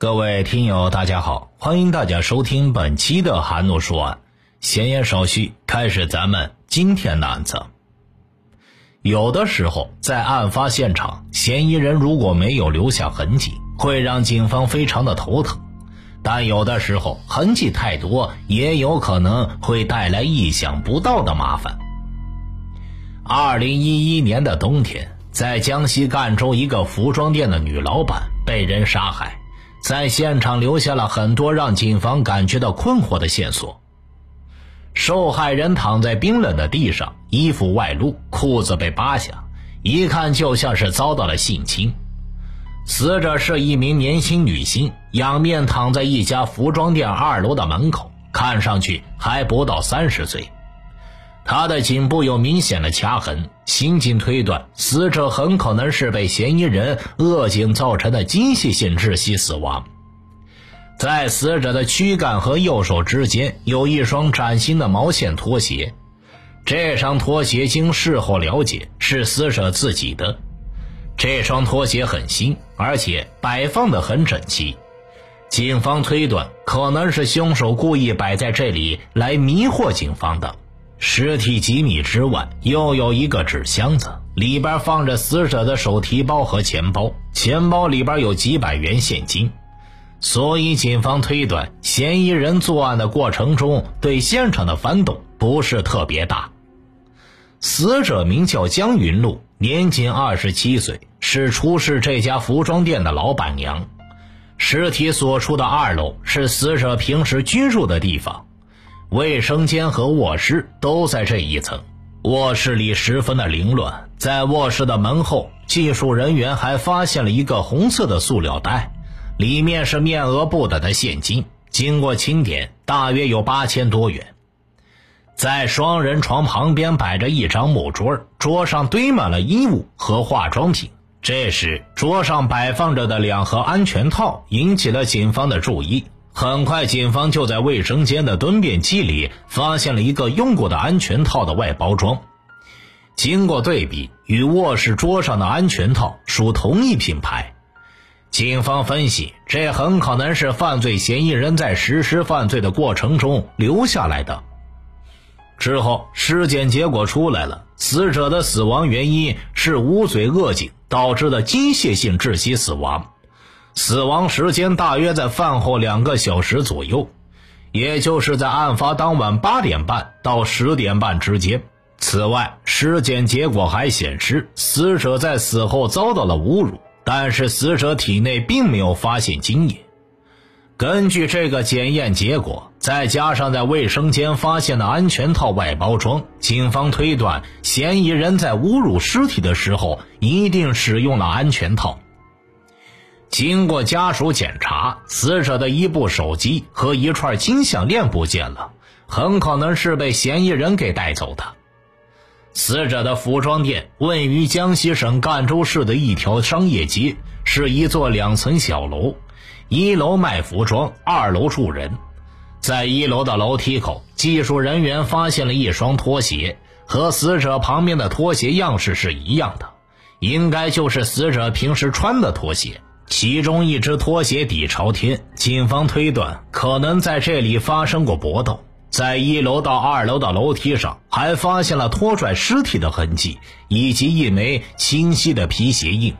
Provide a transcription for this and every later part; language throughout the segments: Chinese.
各位听友，大家好，欢迎大家收听本期的韩诺说案。闲言少叙，开始咱们今天的案子。有的时候，在案发现场，嫌疑人如果没有留下痕迹，会让警方非常的头疼；但有的时候，痕迹太多，也有可能会带来意想不到的麻烦。二零一一年的冬天，在江西赣州一个服装店的女老板被人杀害。在现场留下了很多让警方感觉到困惑的线索。受害人躺在冰冷的地上，衣服外露，裤子被扒下，一看就像是遭到了性侵。死者是一名年轻女性，仰面躺在一家服装店二楼的门口，看上去还不到三十岁。他的颈部有明显的掐痕。刑警推断，死者很可能是被嫌疑人扼颈造成的机械性窒息死亡。在死者的躯干和右手之间有一双崭新的毛线拖鞋，这双拖鞋经事后了解是死者自己的。这双拖鞋很新，而且摆放的很整齐。警方推断，可能是凶手故意摆在这里来迷惑警方的。尸体几米之外，又有一个纸箱子，里边放着死者的手提包和钱包，钱包里边有几百元现金。所以，警方推断，嫌疑人作案的过程中对现场的翻动不是特别大。死者名叫江云露，年仅二十七岁，是出事这家服装店的老板娘。尸体所处的二楼是死者平时居住的地方。卫生间和卧室都在这一层，卧室里十分的凌乱。在卧室的门后，技术人员还发现了一个红色的塑料袋，里面是面额不等的现金，经过清点，大约有八千多元。在双人床旁边摆着一张木桌，桌上堆满了衣物和化妆品。这时，桌上摆放着的两盒安全套引起了警方的注意。很快，警方就在卫生间的蹲便机里发现了一个用过的安全套的外包装。经过对比，与卧室桌上的安全套属同一品牌。警方分析，这很可能是犯罪嫌疑人在实施犯罪的过程中留下来的。之后，尸检结果出来了，死者的死亡原因是捂嘴扼颈导致的机械性窒息死亡。死亡时间大约在饭后两个小时左右，也就是在案发当晚八点半到十点半之间。此外，尸检结果还显示，死者在死后遭到了侮辱，但是死者体内并没有发现精液。根据这个检验结果，再加上在卫生间发现的安全套外包装，警方推断嫌疑人在侮辱尸体的时候一定使用了安全套。经过家属检查，死者的一部手机和一串金项链不见了，很可能是被嫌疑人给带走的。死者的服装店位于江西省赣州市的一条商业街，是一座两层小楼，一楼卖服装，二楼住人。在一楼的楼梯口，技术人员发现了一双拖鞋，和死者旁边的拖鞋样式是一样的，应该就是死者平时穿的拖鞋。其中一只拖鞋底朝天，警方推断可能在这里发生过搏斗。在一楼到二楼的楼梯上，还发现了拖拽尸体的痕迹，以及一枚清晰的皮鞋印。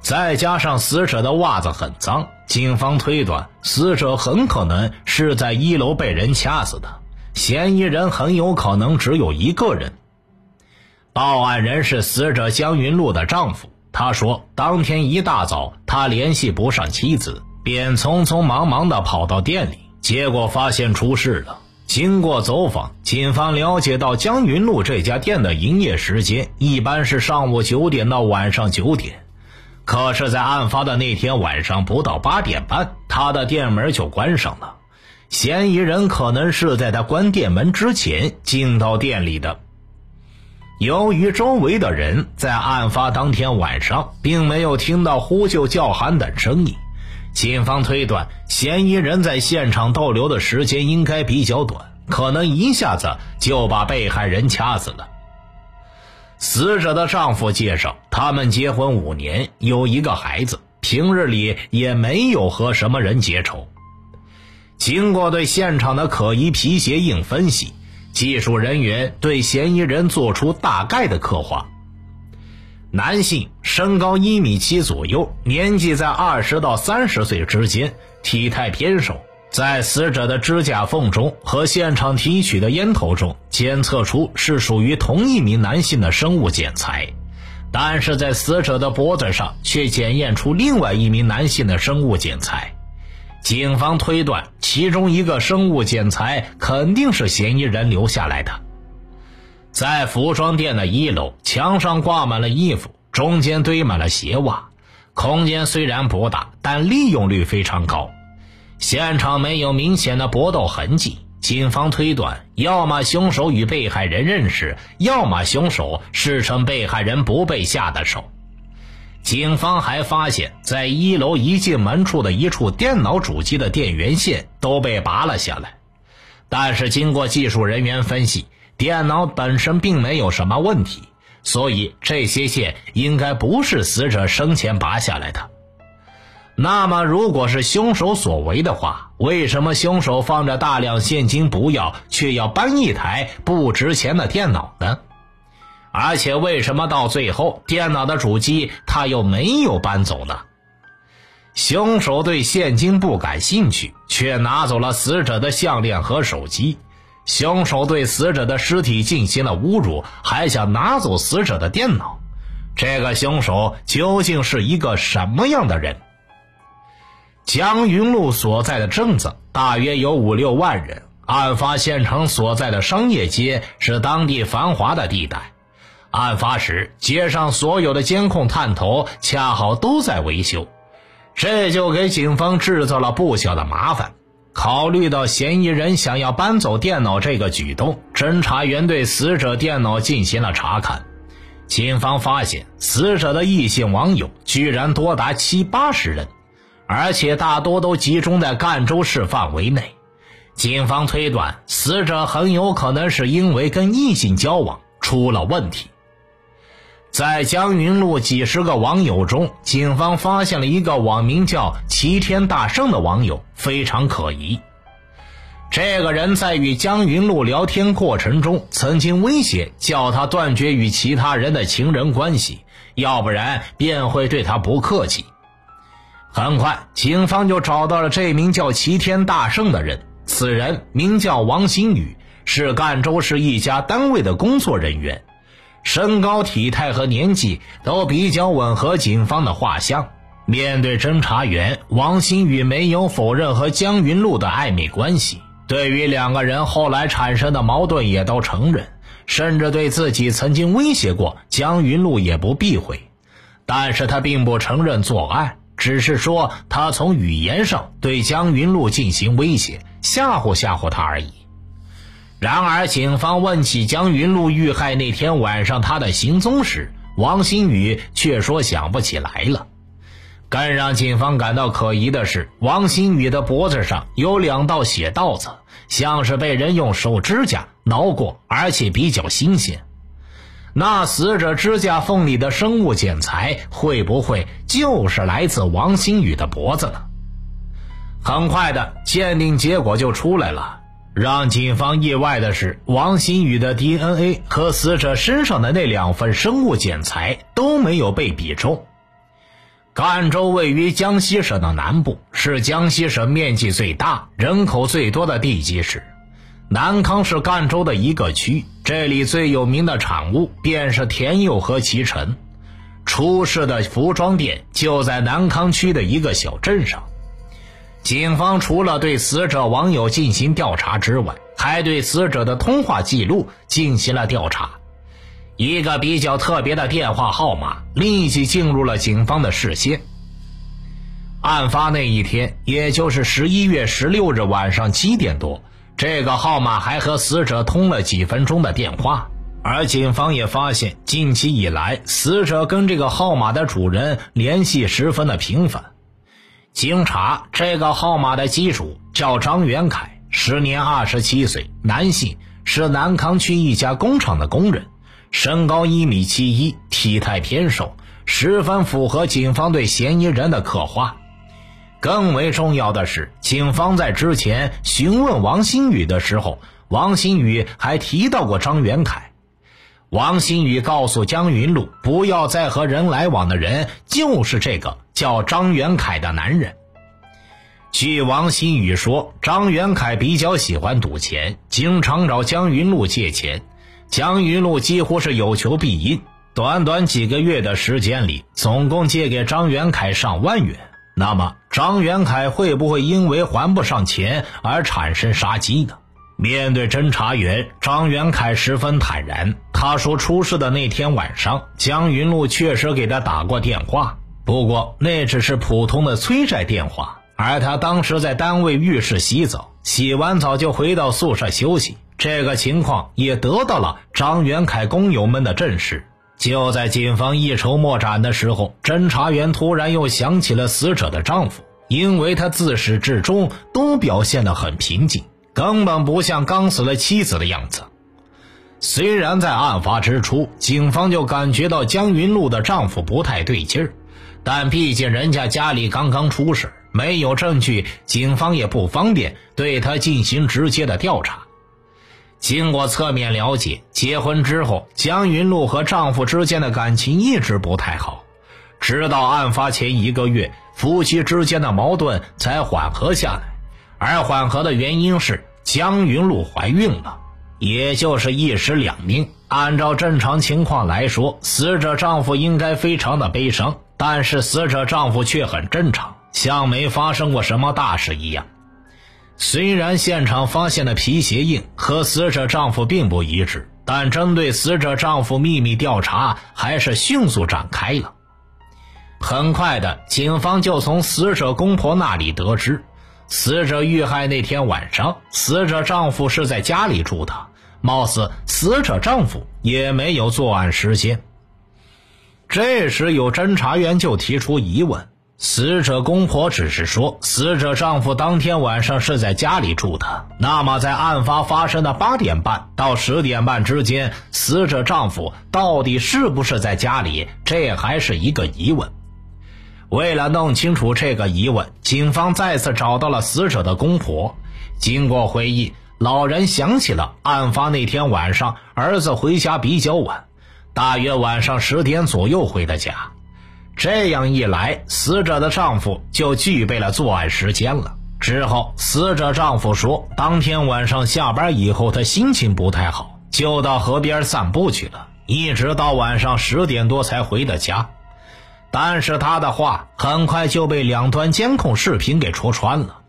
再加上死者的袜子很脏，警方推断死者很可能是在一楼被人掐死的。嫌疑人很有可能只有一个人。报案人是死者江云露的丈夫。他说，当天一大早，他联系不上妻子，便匆匆忙忙地跑到店里，结果发现出事了。经过走访，警方了解到江云路这家店的营业时间一般是上午九点到晚上九点，可是，在案发的那天晚上不到八点半，他的店门就关上了。嫌疑人可能是在他关店门之前进到店里的。由于周围的人在案发当天晚上并没有听到呼救叫喊等声音，警方推断嫌疑人在现场逗留的时间应该比较短，可能一下子就把被害人掐死了。死者的丈夫介绍，他们结婚五年，有一个孩子。平日里也没有和什么人结仇。经过对现场的可疑皮鞋印分析，技术人员对嫌疑人做出大概的刻画：男性，身高一米七左右，年纪在二十到三十岁之间，体态偏瘦。在死者的指甲缝中和现场提取的烟头中检测出是属于同一名男性的生物检材，但是在死者的脖子上却检验出另外一名男性的生物检材。警方推断，其中一个生物检材肯定是嫌疑人留下来的。在服装店的一楼，墙上挂满了衣服，中间堆满了鞋袜，空间虽然不大，但利用率非常高。现场没有明显的搏斗痕迹，警方推断，要么凶手与被害人认识，要么凶手是趁被害人不备下的手。警方还发现，在一楼一进门处的一处电脑主机的电源线都被拔了下来，但是经过技术人员分析，电脑本身并没有什么问题，所以这些线应该不是死者生前拔下来的。那么，如果是凶手所为的话，为什么凶手放着大量现金不要，却要搬一台不值钱的电脑呢？而且，为什么到最后电脑的主机他又没有搬走呢？凶手对现金不感兴趣，却拿走了死者的项链和手机。凶手对死者的尸体进行了侮辱，还想拿走死者的电脑。这个凶手究竟是一个什么样的人？江云路所在的镇子大约有五六万人，案发现场所在的商业街是当地繁华的地带。案发时，街上所有的监控探头恰好都在维修，这就给警方制造了不小的麻烦。考虑到嫌疑人想要搬走电脑这个举动，侦查员对死者电脑进行了查看，警方发现死者的异性网友居然多达七八十人。而且大多都集中在赣州市范围内，警方推断死者很有可能是因为跟异性交往出了问题。在江云路几十个网友中，警方发现了一个网名叫“齐天大圣”的网友，非常可疑。这个人在与江云路聊天过程中，曾经威胁叫他断绝与其他人的情人关系，要不然便会对他不客气。很快，警方就找到了这名叫齐天大圣的人。此人名叫王新宇，是赣州市一家单位的工作人员，身高、体态和年纪都比较吻合警方的画像。面对侦查员，王新宇没有否认和江云露的暧昧关系，对于两个人后来产生的矛盾也都承认，甚至对自己曾经威胁过江云露也不避讳。但是他并不承认作案。只是说他从语言上对江云露进行威胁，吓唬吓唬他而已。然而，警方问起江云路遇害那天晚上他的行踪时，王新宇却说想不起来了。更让警方感到可疑的是，王新宇的脖子上有两道血道子，像是被人用手指甲挠过，而且比较新鲜。那死者指甲缝里的生物检材会不会就是来自王新宇的脖子呢？很快的鉴定结果就出来了。让警方意外的是，王新宇的 DNA 和死者身上的那两份生物检材都没有被比中。赣州位于江西省的南部，是江西省面积最大、人口最多的地级市。南康是赣州的一个区，这里最有名的产物便是甜柚和脐橙。出事的服装店就在南康区的一个小镇上。警方除了对死者网友进行调查之外，还对死者的通话记录进行了调查。一个比较特别的电话号码立即进入了警方的视线。案发那一天，也就是十一月十六日晚上七点多。这个号码还和死者通了几分钟的电话，而警方也发现，近期以来，死者跟这个号码的主人联系十分的频繁。经查，这个号码的机主叫张元凯，时年二十七岁，男性，是南康区一家工厂的工人，身高一米七一，体态偏瘦，十分符合警方对嫌疑人的刻画。更为重要的是，警方在之前询问王新宇的时候，王新宇还提到过张元凯。王新宇告诉江云路，不要再和人来往的人就是这个叫张元凯的男人。据王新宇说，张元凯比较喜欢赌钱，经常找江云路借钱，江云路几乎是有求必应。短短几个月的时间里，总共借给张元凯上万元。那么，张元凯会不会因为还不上钱而产生杀机呢？面对侦查员，张元凯十分坦然。他说，出事的那天晚上，江云路确实给他打过电话，不过那只是普通的催债电话。而他当时在单位浴室洗澡，洗完澡就回到宿舍休息。这个情况也得到了张元凯工友们的证实。就在警方一筹莫展的时候，侦查员突然又想起了死者的丈夫，因为他自始至终都表现得很平静，根本不像刚死了妻子的样子。虽然在案发之初，警方就感觉到江云路的丈夫不太对劲儿，但毕竟人家家里刚刚出事，没有证据，警方也不方便对他进行直接的调查。经过侧面了解，结婚之后，江云露和丈夫之间的感情一直不太好，直到案发前一个月，夫妻之间的矛盾才缓和下来。而缓和的原因是江云露怀孕了，也就是一尸两命。按照正常情况来说，死者丈夫应该非常的悲伤，但是死者丈夫却很正常，像没发生过什么大事一样。虽然现场发现的皮鞋印和死者丈夫并不一致，但针对死者丈夫秘密调查还是迅速展开了。很快的，警方就从死者公婆那里得知，死者遇害那天晚上，死者丈夫是在家里住的，貌似死者丈夫也没有作案时间。这时，有侦查员就提出疑问。死者公婆只是说，死者丈夫当天晚上是在家里住的。那么，在案发发生的八点半到十点半之间，死者丈夫到底是不是在家里？这还是一个疑问。为了弄清楚这个疑问，警方再次找到了死者的公婆。经过回忆，老人想起了案发那天晚上，儿子回家比较晚，大约晚上十点左右回的家。这样一来，死者的丈夫就具备了作案时间了。之后，死者丈夫说，当天晚上下班以后，他心情不太好，就到河边散步去了，一直到晚上十点多才回的家。但是他的话很快就被两段监控视频给戳穿了。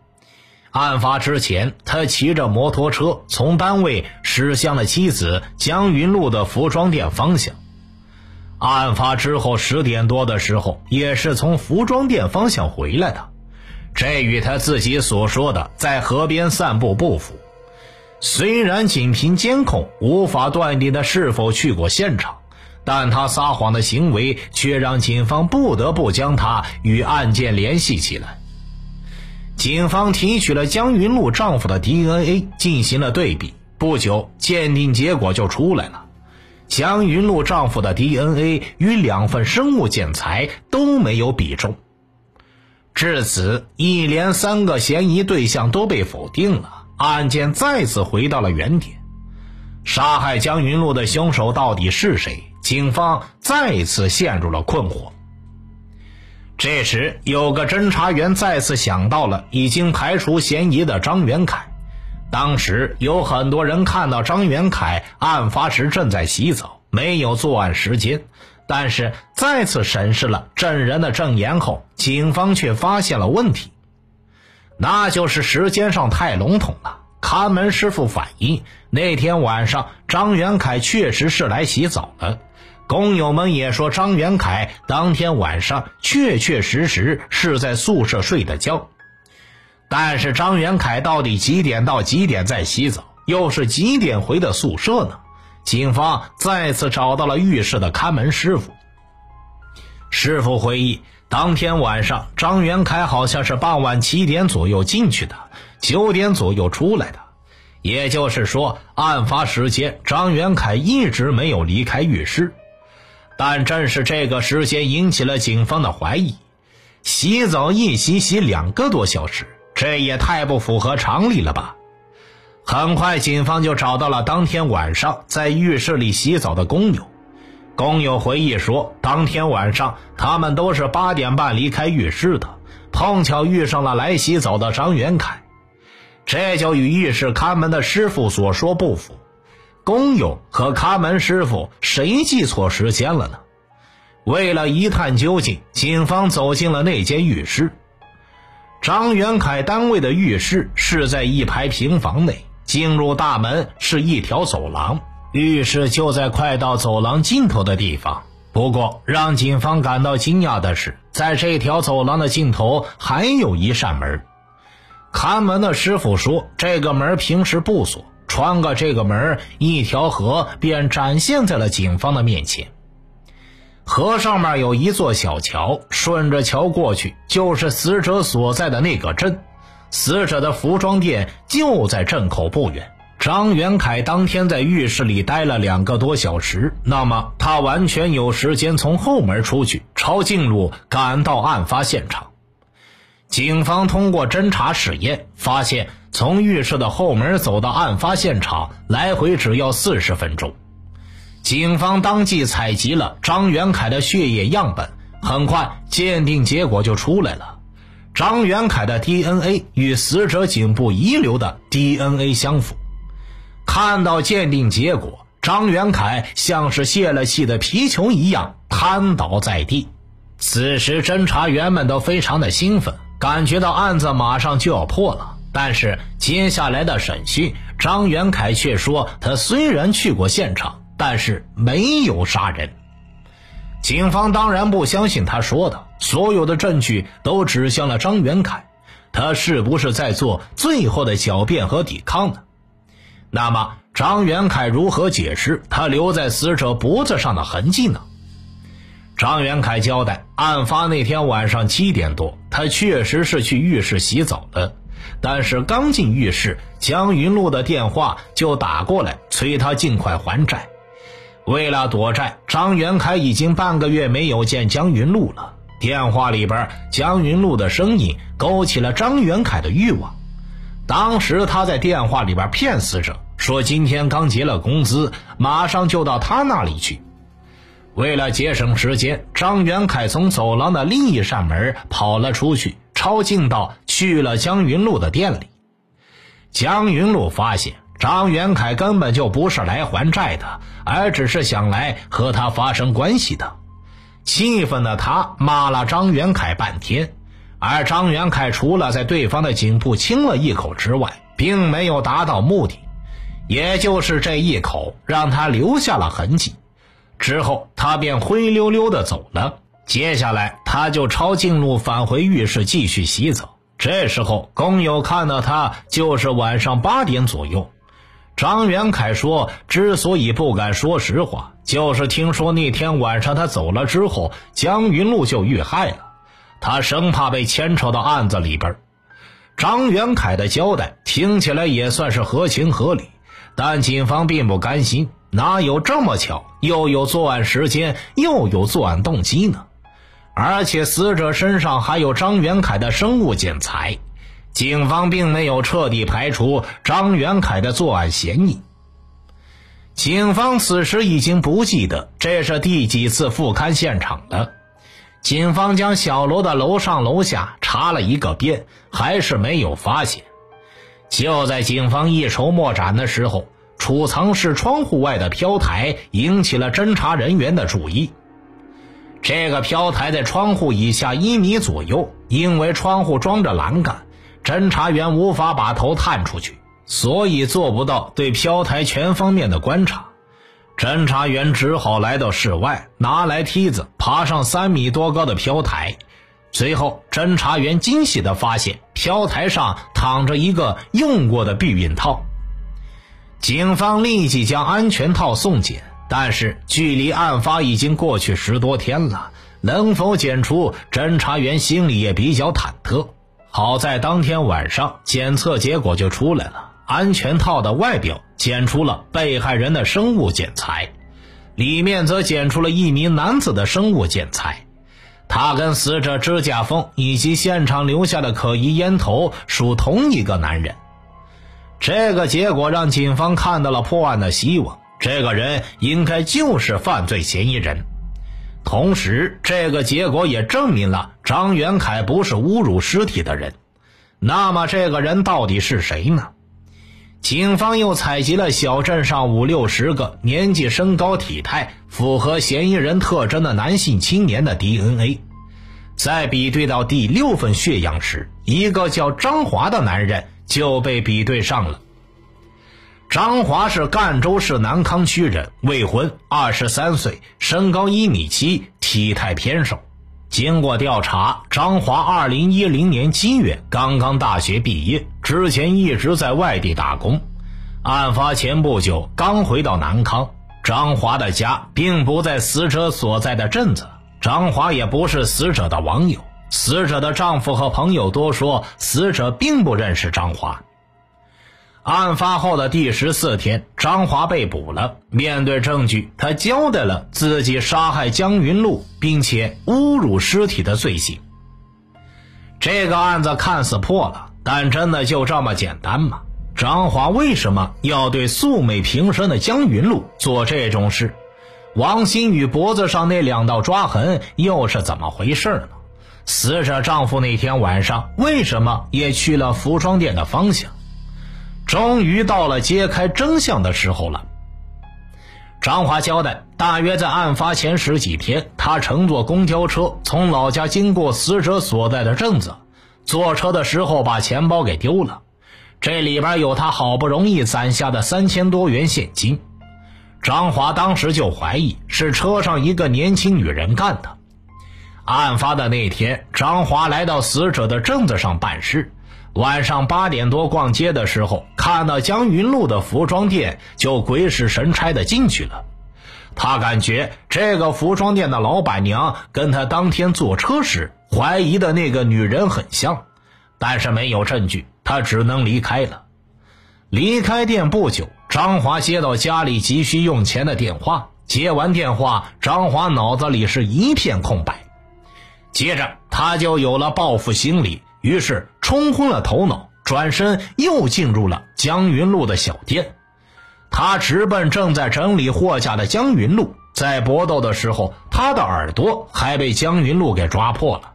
案发之前，他骑着摩托车从单位驶向了妻子江云路的服装店方向。案发之后十点多的时候，也是从服装店方向回来的，这与他自己所说的在河边散步不符。虽然仅凭监控无法断定他是否去过现场，但他撒谎的行为却让警方不得不将他与案件联系起来。警方提取了江云露丈夫的 DNA 进行了对比，不久鉴定结果就出来了。江云露丈夫的 DNA 与两份生物检材都没有比中，至此，一连三个嫌疑对象都被否定了，案件再次回到了原点。杀害江云露的凶手到底是谁？警方再次陷入了困惑。这时，有个侦查员再次想到了已经排除嫌疑的张元凯。当时有很多人看到张元凯案发时正在洗澡，没有作案时间。但是再次审视了证人的证言后，警方却发现了问题，那就是时间上太笼统了。看门师傅反映，那天晚上张元凯确实是来洗澡的，工友们也说张元凯当天晚上确确实实是在宿舍睡的觉。但是张元凯到底几点到几点在洗澡，又是几点回的宿舍呢？警方再次找到了浴室的看门师傅。师傅回忆，当天晚上张元凯好像是傍晚七点左右进去的，九点左右出来的，也就是说，案发时间张元凯一直没有离开浴室。但正是这个时间引起了警方的怀疑。洗澡一洗洗两个多小时，这也太不符合常理了吧？很快，警方就找到了当天晚上在浴室里洗澡的工友。工友回忆说，当天晚上他们都是八点半离开浴室的，碰巧遇上了来洗澡的张元凯，这就与浴室看门的师傅所说不符。工友和看门师傅谁记错时间了呢？为了一探究竟，警方走进了那间浴室。张元凯单位的浴室是在一排平房内，进入大门是一条走廊，浴室就在快到走廊尽头的地方。不过，让警方感到惊讶的是，在这条走廊的尽头还有一扇门。看门的师傅说，这个门平时不锁，穿过这个门，一条河便展现在了警方的面前。河上面有一座小桥，顺着桥过去就是死者所在的那个镇。死者的服装店就在镇口不远。张元凯当天在浴室里待了两个多小时，那么他完全有时间从后门出去，抄近路赶到案发现场。警方通过侦查实验发现，从浴室的后门走到案发现场，来回只要四十分钟。警方当即采集了张元凯的血液样本，很快鉴定结果就出来了。张元凯的 DNA 与死者颈部遗留的 DNA 相符。看到鉴定结果，张元凯像是泄了气的皮球一样瘫倒在地。此时，侦查员们都非常的兴奋，感觉到案子马上就要破了。但是接下来的审讯，张元凯却说他虽然去过现场。但是没有杀人，警方当然不相信他说的。所有的证据都指向了张元凯，他是不是在做最后的狡辩和抵抗呢？那么张元凯如何解释他留在死者脖子上的痕迹呢？张元凯交代，案发那天晚上七点多，他确实是去浴室洗澡的，但是刚进浴室，江云路的电话就打过来，催他尽快还债。为了躲债，张元凯已经半个月没有见江云路了。电话里边，江云路的声音勾起了张元凯的欲望。当时他在电话里边骗死者，说今天刚结了工资，马上就到他那里去。为了节省时间，张元凯从走廊的另一扇门跑了出去，抄近道去了江云路的店里。江云路发现。张元凯根本就不是来还债的，而只是想来和他发生关系的。气愤的他骂了张元凯半天，而张元凯除了在对方的颈部亲了一口之外，并没有达到目的。也就是这一口，让他留下了痕迹。之后，他便灰溜溜的走了。接下来，他就抄近路返回浴室继续洗澡。这时候，工友看到他，就是晚上八点左右。张元凯说：“之所以不敢说实话，就是听说那天晚上他走了之后，江云路就遇害了。他生怕被牵扯到案子里边。”张元凯的交代听起来也算是合情合理，但警方并不甘心，哪有这么巧，又有作案时间，又有作案动机呢？而且死者身上还有张元凯的生物检材。警方并没有彻底排除张元凯的作案嫌疑。警方此时已经不记得这是第几次复勘现场了。警方将小楼的楼上楼下查了一个遍，还是没有发现。就在警方一筹莫展的时候，储藏室窗户外的飘台引起了侦查人员的注意。这个飘台在窗户以下一米左右，因为窗户装着栏杆。侦查员无法把头探出去，所以做不到对飘台全方面的观察。侦查员只好来到室外，拿来梯子爬上三米多高的飘台。随后，侦查员惊喜地发现，飘台上躺着一个用过的避孕套。警方立即将安全套送检，但是距离案发已经过去十多天了，能否检出，侦查员心里也比较忐忑。好在当天晚上检测结果就出来了，安全套的外表检出了被害人的生物检材，里面则检出了一名男子的生物检材，他跟死者指甲缝以及现场留下的可疑烟头属同一个男人。这个结果让警方看到了破案的希望，这个人应该就是犯罪嫌疑人。同时，这个结果也证明了张元凯不是侮辱尸体的人。那么，这个人到底是谁呢？警方又采集了小镇上五六十个年纪、身高、体态符合嫌疑人特征的男性青年的 DNA，在比对到第六份血样时，一个叫张华的男人就被比对上了。张华是赣州市南康区人，未婚，二十三岁，身高一米七，体态偏瘦。经过调查，张华二零一零年七月刚刚大学毕业，之前一直在外地打工。案发前不久刚回到南康。张华的家并不在死者所在的镇子，张华也不是死者的网友。死者的丈夫和朋友都说，死者并不认识张华。案发后的第十四天，张华被捕了。面对证据，他交代了自己杀害江云露并且侮辱尸体的罪行。这个案子看似破了，但真的就这么简单吗？张华为什么要对素昧平生的江云露做这种事？王新宇脖子上那两道抓痕又是怎么回事呢？死者丈夫那天晚上为什么也去了服装店的方向？终于到了揭开真相的时候了。张华交代，大约在案发前十几天，他乘坐公交车从老家经过死者所在的镇子，坐车的时候把钱包给丢了，这里边有他好不容易攒下的三千多元现金。张华当时就怀疑是车上一个年轻女人干的。案发的那天，张华来到死者的镇子上办事。晚上八点多逛街的时候，看到江云路的服装店，就鬼使神差的进去了。他感觉这个服装店的老板娘跟他当天坐车时怀疑的那个女人很像，但是没有证据，他只能离开了。离开店不久，张华接到家里急需用钱的电话。接完电话，张华脑子里是一片空白，接着他就有了报复心理。于是冲昏了头脑，转身又进入了江云路的小店。他直奔正在整理货架的江云路，在搏斗的时候，他的耳朵还被江云路给抓破了。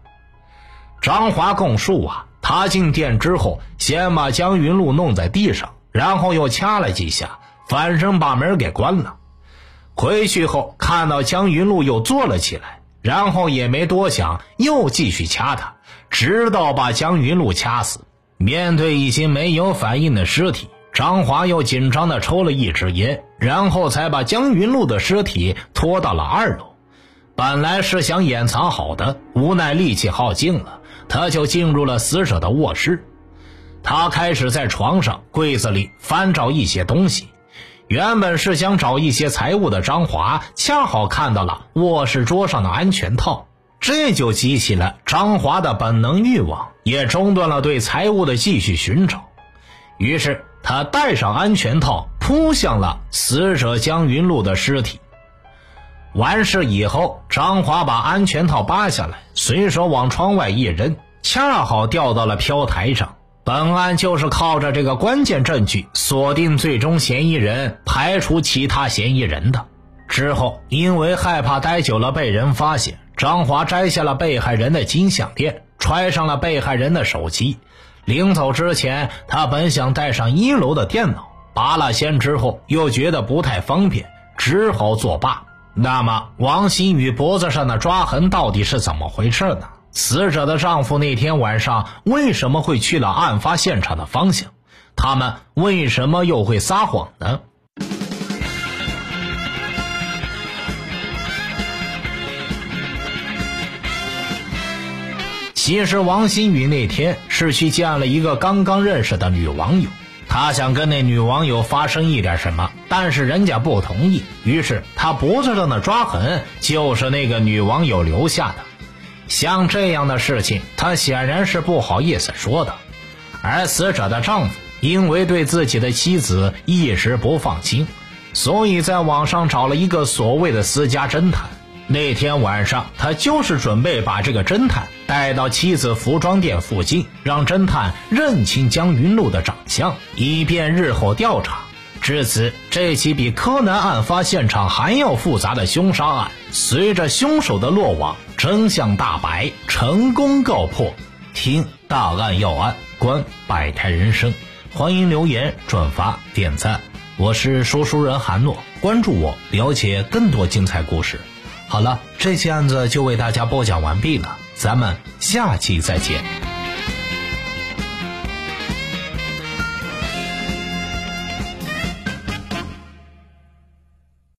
张华供述啊，他进店之后，先把江云路弄在地上，然后又掐了几下，反身把门给关了。回去后看到江云路又坐了起来，然后也没多想，又继续掐他。直到把江云露掐死。面对已经没有反应的尸体，张华又紧张地抽了一支烟，然后才把江云露的尸体拖到了二楼。本来是想掩藏好的，无奈力气耗尽了，他就进入了死者的卧室。他开始在床上、柜子里翻找一些东西。原本是想找一些财物的张华，恰好看到了卧室桌上的安全套。这就激起了张华的本能欲望，也中断了对财物的继续寻找。于是他戴上安全套，扑向了死者江云露的尸体。完事以后，张华把安全套扒下来，随手往窗外一扔，恰好掉到了飘台上。本案就是靠着这个关键证据锁定最终嫌疑人，排除其他嫌疑人的。之后，因为害怕待久了被人发现。张华摘下了被害人的金项链，揣上了被害人的手机。临走之前，他本想带上一楼的电脑，拔了线之后又觉得不太方便，只好作罢。那么，王新宇脖子上的抓痕到底是怎么回事呢？死者的丈夫那天晚上为什么会去了案发现场的方向？他们为什么又会撒谎呢？其实王新宇那天是去见了一个刚刚认识的女网友，他想跟那女网友发生一点什么，但是人家不同意。于是他脖子上的抓痕就是那个女网友留下的。像这样的事情，他显然是不好意思说的。而死者的丈夫因为对自己的妻子一直不放心，所以在网上找了一个所谓的私家侦探。那天晚上，他就是准备把这个侦探带到妻子服装店附近，让侦探认清江云路的长相，以便日后调查。至此，这起比柯南案发现场还要复杂的凶杀案，随着凶手的落网，真相大白，成功告破。听大案要案，观百态人生，欢迎留言、转发、点赞。我是说书人韩诺，关注我，了解更多精彩故事。好了，这期案子就为大家播讲完毕了，咱们下期再见。